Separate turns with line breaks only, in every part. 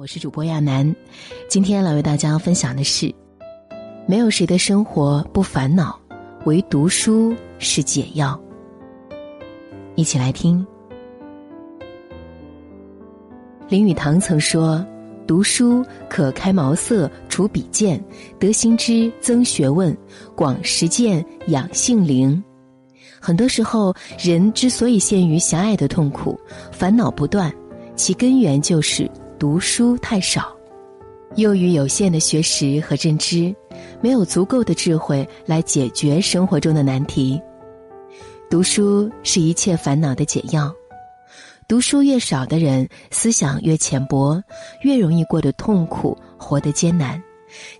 我是主播亚楠，今天来为大家分享的是：没有谁的生活不烦恼，唯读书是解药。一起来听。林语堂曾说：“读书可开茅塞，除鄙见，得新知，增学问，广实践，养性灵。”很多时候，人之所以陷于狭隘的痛苦、烦恼不断，其根源就是。读书太少，由于有限的学识和认知，没有足够的智慧来解决生活中的难题。读书是一切烦恼的解药。读书越少的人，思想越浅薄，越容易过得痛苦，活得艰难。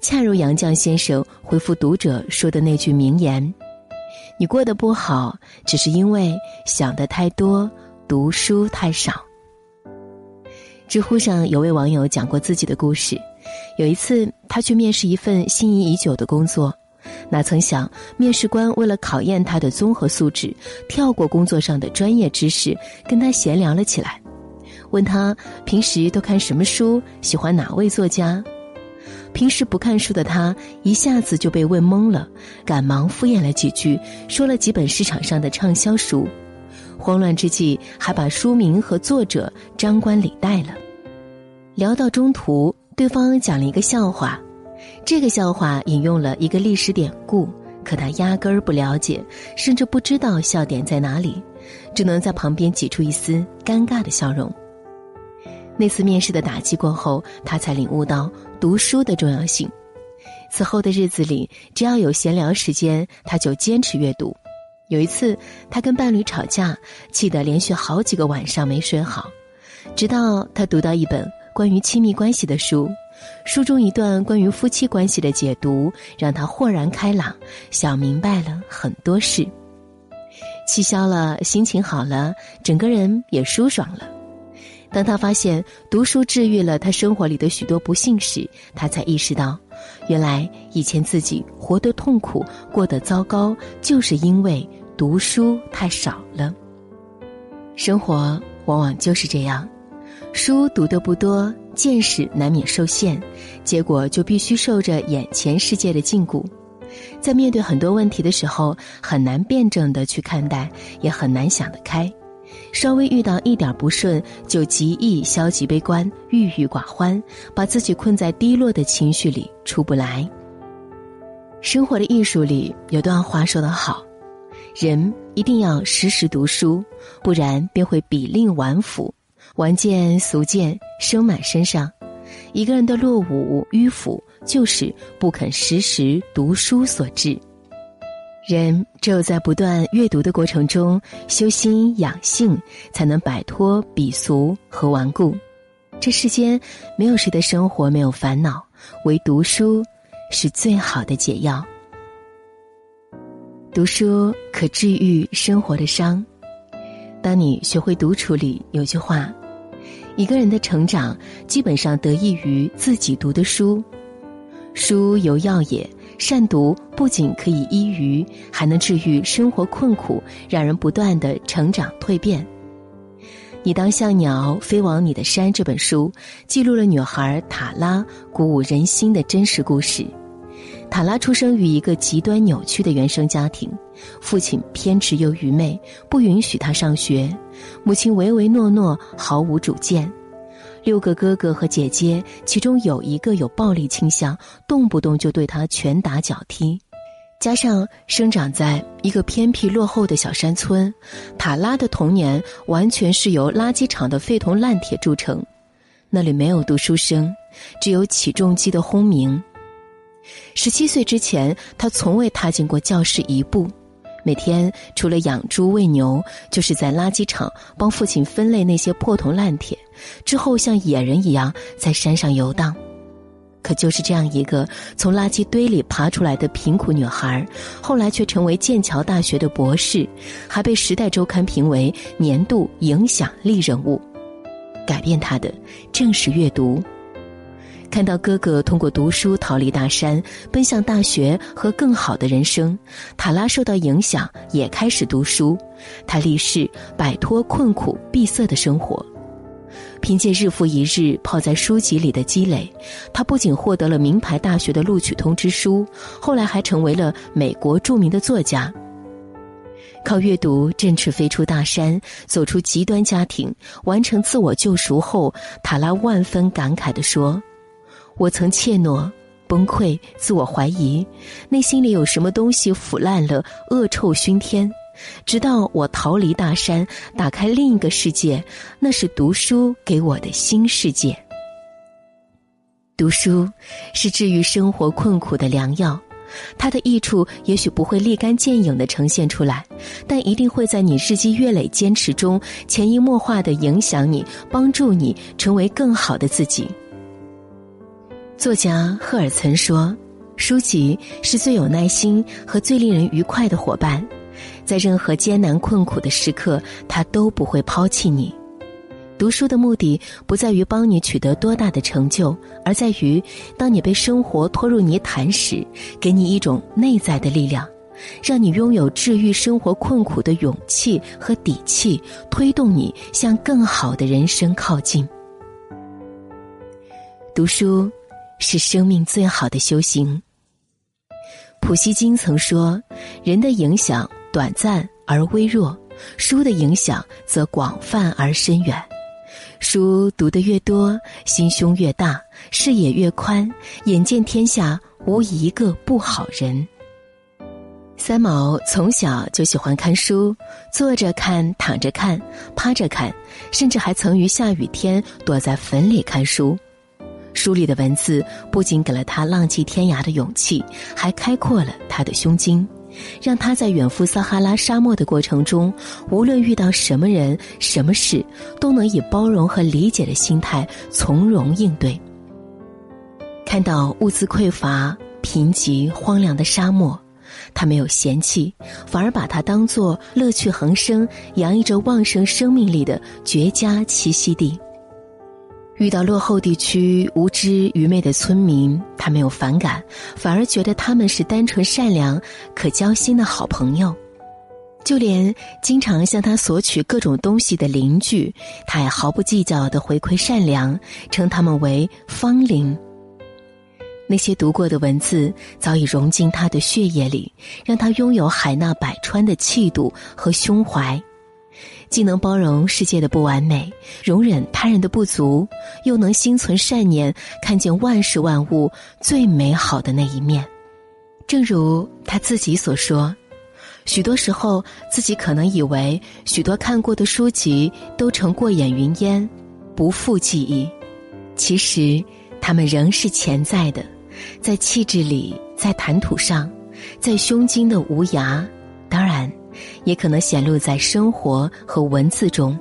恰如杨绛先生回复读者说的那句名言：“你过得不好，只是因为想的太多，读书太少。”知乎上有位网友讲过自己的故事。有一次，他去面试一份心仪已久的工作，哪曾想面试官为了考验他的综合素质，跳过工作上的专业知识，跟他闲聊了起来，问他平时都看什么书，喜欢哪位作家。平时不看书的他一下子就被问懵了，赶忙敷衍了几句，说了几本市场上的畅销书。慌乱之际，还把书名和作者张冠李戴了。聊到中途，对方讲了一个笑话，这个笑话引用了一个历史典故，可他压根儿不了解，甚至不知道笑点在哪里，只能在旁边挤出一丝尴尬的笑容。那次面试的打击过后，他才领悟到读书的重要性。此后的日子里，只要有闲聊时间，他就坚持阅读。有一次，他跟伴侣吵架，气得连续好几个晚上没睡好，直到他读到一本关于亲密关系的书，书中一段关于夫妻关系的解读，让他豁然开朗，想明白了很多事。气消了，心情好了，整个人也舒爽了。当他发现读书治愈了他生活里的许多不幸时，他才意识到，原来以前自己活得痛苦、过得糟糕，就是因为。读书太少了，生活往往就是这样，书读得不多，见识难免受限，结果就必须受着眼前世界的禁锢，在面对很多问题的时候，很难辩证的去看待，也很难想得开，稍微遇到一点不顺，就极易消极悲观、郁郁寡欢，把自己困在低落的情绪里出不来。生活的艺术里有段话说得好。人一定要时时读书，不然便会比令顽腐，顽见俗见生满身上。一个人的落伍迂腐，就是不肯时时读书所致。人只有在不断阅读的过程中修心养性，才能摆脱鄙俗和顽固。这世间没有谁的生活没有烦恼，唯读书是最好的解药。读书可治愈生活的伤。当你学会独处里有句话：一个人的成长基本上得益于自己读的书。书有药也，善读不仅可以医愚，还能治愈生活困苦，让人不断的成长蜕变。你当像鸟飞往你的山这本书，记录了女孩塔拉鼓舞人心的真实故事。塔拉出生于一个极端扭曲的原生家庭，父亲偏执又愚昧，不允许他上学；母亲唯唯诺诺，毫无主见。六个哥哥和姐姐，其中有一个有暴力倾向，动不动就对他拳打脚踢。加上生长在一个偏僻落后的小山村，塔拉的童年完全是由垃圾场的废铜烂铁铸成。那里没有读书声，只有起重机的轰鸣。十七岁之前，他从未踏进过教室一步。每天除了养猪喂牛，就是在垃圾场帮父亲分类那些破铜烂铁，之后像野人一样在山上游荡。可就是这样一个从垃圾堆里爬出来的贫苦女孩，后来却成为剑桥大学的博士，还被《时代周刊》评为年度影响力人物。改变她的正是阅读。看到哥哥通过读书逃离大山，奔向大学和更好的人生，塔拉受到影响，也开始读书。他立誓摆脱困苦闭塞的生活。凭借日复一日泡在书籍里的积累，他不仅获得了名牌大学的录取通知书，后来还成为了美国著名的作家。靠阅读振翅飞出大山，走出极端家庭，完成自我救赎后，塔拉万分感慨地说：“我曾怯懦、崩溃、自我怀疑，内心里有什么东西腐烂了，恶臭熏天。直到我逃离大山，打开另一个世界，那是读书给我的新世界。读书是治愈生活困苦的良药。”它的益处也许不会立竿见影的呈现出来，但一定会在你日积月累坚持中潜移默化的影响你，帮助你成为更好的自己。作家赫尔曾说：“书籍是最有耐心和最令人愉快的伙伴，在任何艰难困苦的时刻，它都不会抛弃你。”读书的目的不在于帮你取得多大的成就，而在于，当你被生活拖入泥潭时，给你一种内在的力量，让你拥有治愈生活困苦的勇气和底气，推动你向更好的人生靠近。读书是生命最好的修行。普希金曾说：“人的影响短暂而微弱，书的影响则广泛而深远。”书读得越多，心胸越大，视野越宽，眼见天下无一个不好人。三毛从小就喜欢看书，坐着看，躺着看，趴着看，甚至还曾于下雨天躲在坟里看书。书里的文字不仅给了他浪迹天涯的勇气，还开阔了他的胸襟。让他在远赴撒哈拉沙漠的过程中，无论遇到什么人、什么事，都能以包容和理解的心态从容应对。看到物资匮乏、贫瘠、荒凉的沙漠，他没有嫌弃，反而把它当作乐趣横生、洋溢着旺盛生命力的绝佳栖息地。遇到落后地区无知愚昧的村民，他没有反感，反而觉得他们是单纯善良、可交心的好朋友。就连经常向他索取各种东西的邻居，他也毫不计较的回馈善良，称他们为芳邻。那些读过的文字早已融进他的血液里，让他拥有海纳百川的气度和胸怀。既能包容世界的不完美，容忍他人的不足，又能心存善念，看见万事万物最美好的那一面。正如他自己所说，许多时候自己可能以为许多看过的书籍都成过眼云烟，不复记忆。其实，他们仍是潜在的，在气质里，在谈吐上，在胸襟的无涯。当然。也可能显露在生活和文字中，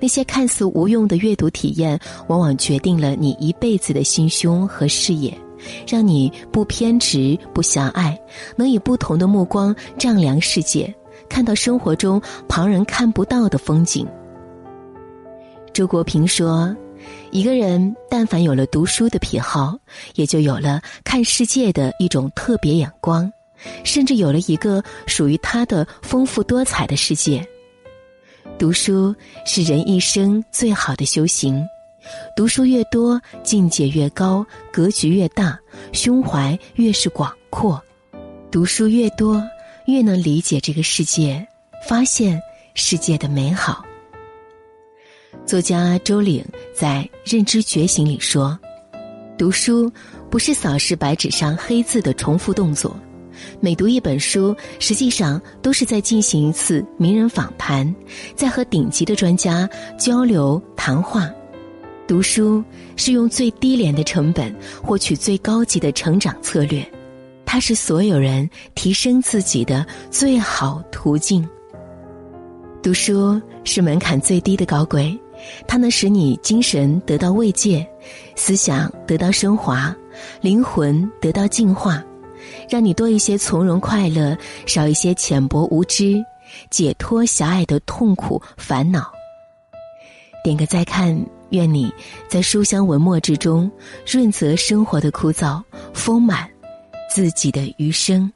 那些看似无用的阅读体验，往往决定了你一辈子的心胸和视野，让你不偏执、不狭隘，能以不同的目光丈量世界，看到生活中旁人看不到的风景。周国平说：“一个人但凡有了读书的癖好，也就有了看世界的一种特别眼光。”甚至有了一个属于他的丰富多彩的世界。读书是人一生最好的修行，读书越多，境界越高，格局越大，胸怀越是广阔。读书越多，越能理解这个世界，发现世界的美好。作家周岭在《认知觉醒》里说：“读书不是扫视白纸上黑字的重复动作。”每读一本书，实际上都是在进行一次名人访谈，在和顶级的专家交流谈话。读书是用最低廉的成本获取最高级的成长策略，它是所有人提升自己的最好途径。读书是门槛最低的高贵，它能使你精神得到慰藉，思想得到升华，灵魂得到净化。让你多一些从容快乐，少一些浅薄无知，解脱狭隘的痛苦烦恼。点个再看，愿你在书香文墨之中润泽生活的枯燥，丰满自己的余生。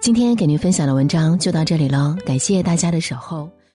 今天给您分享的文章就到这里了，感谢大家的守候。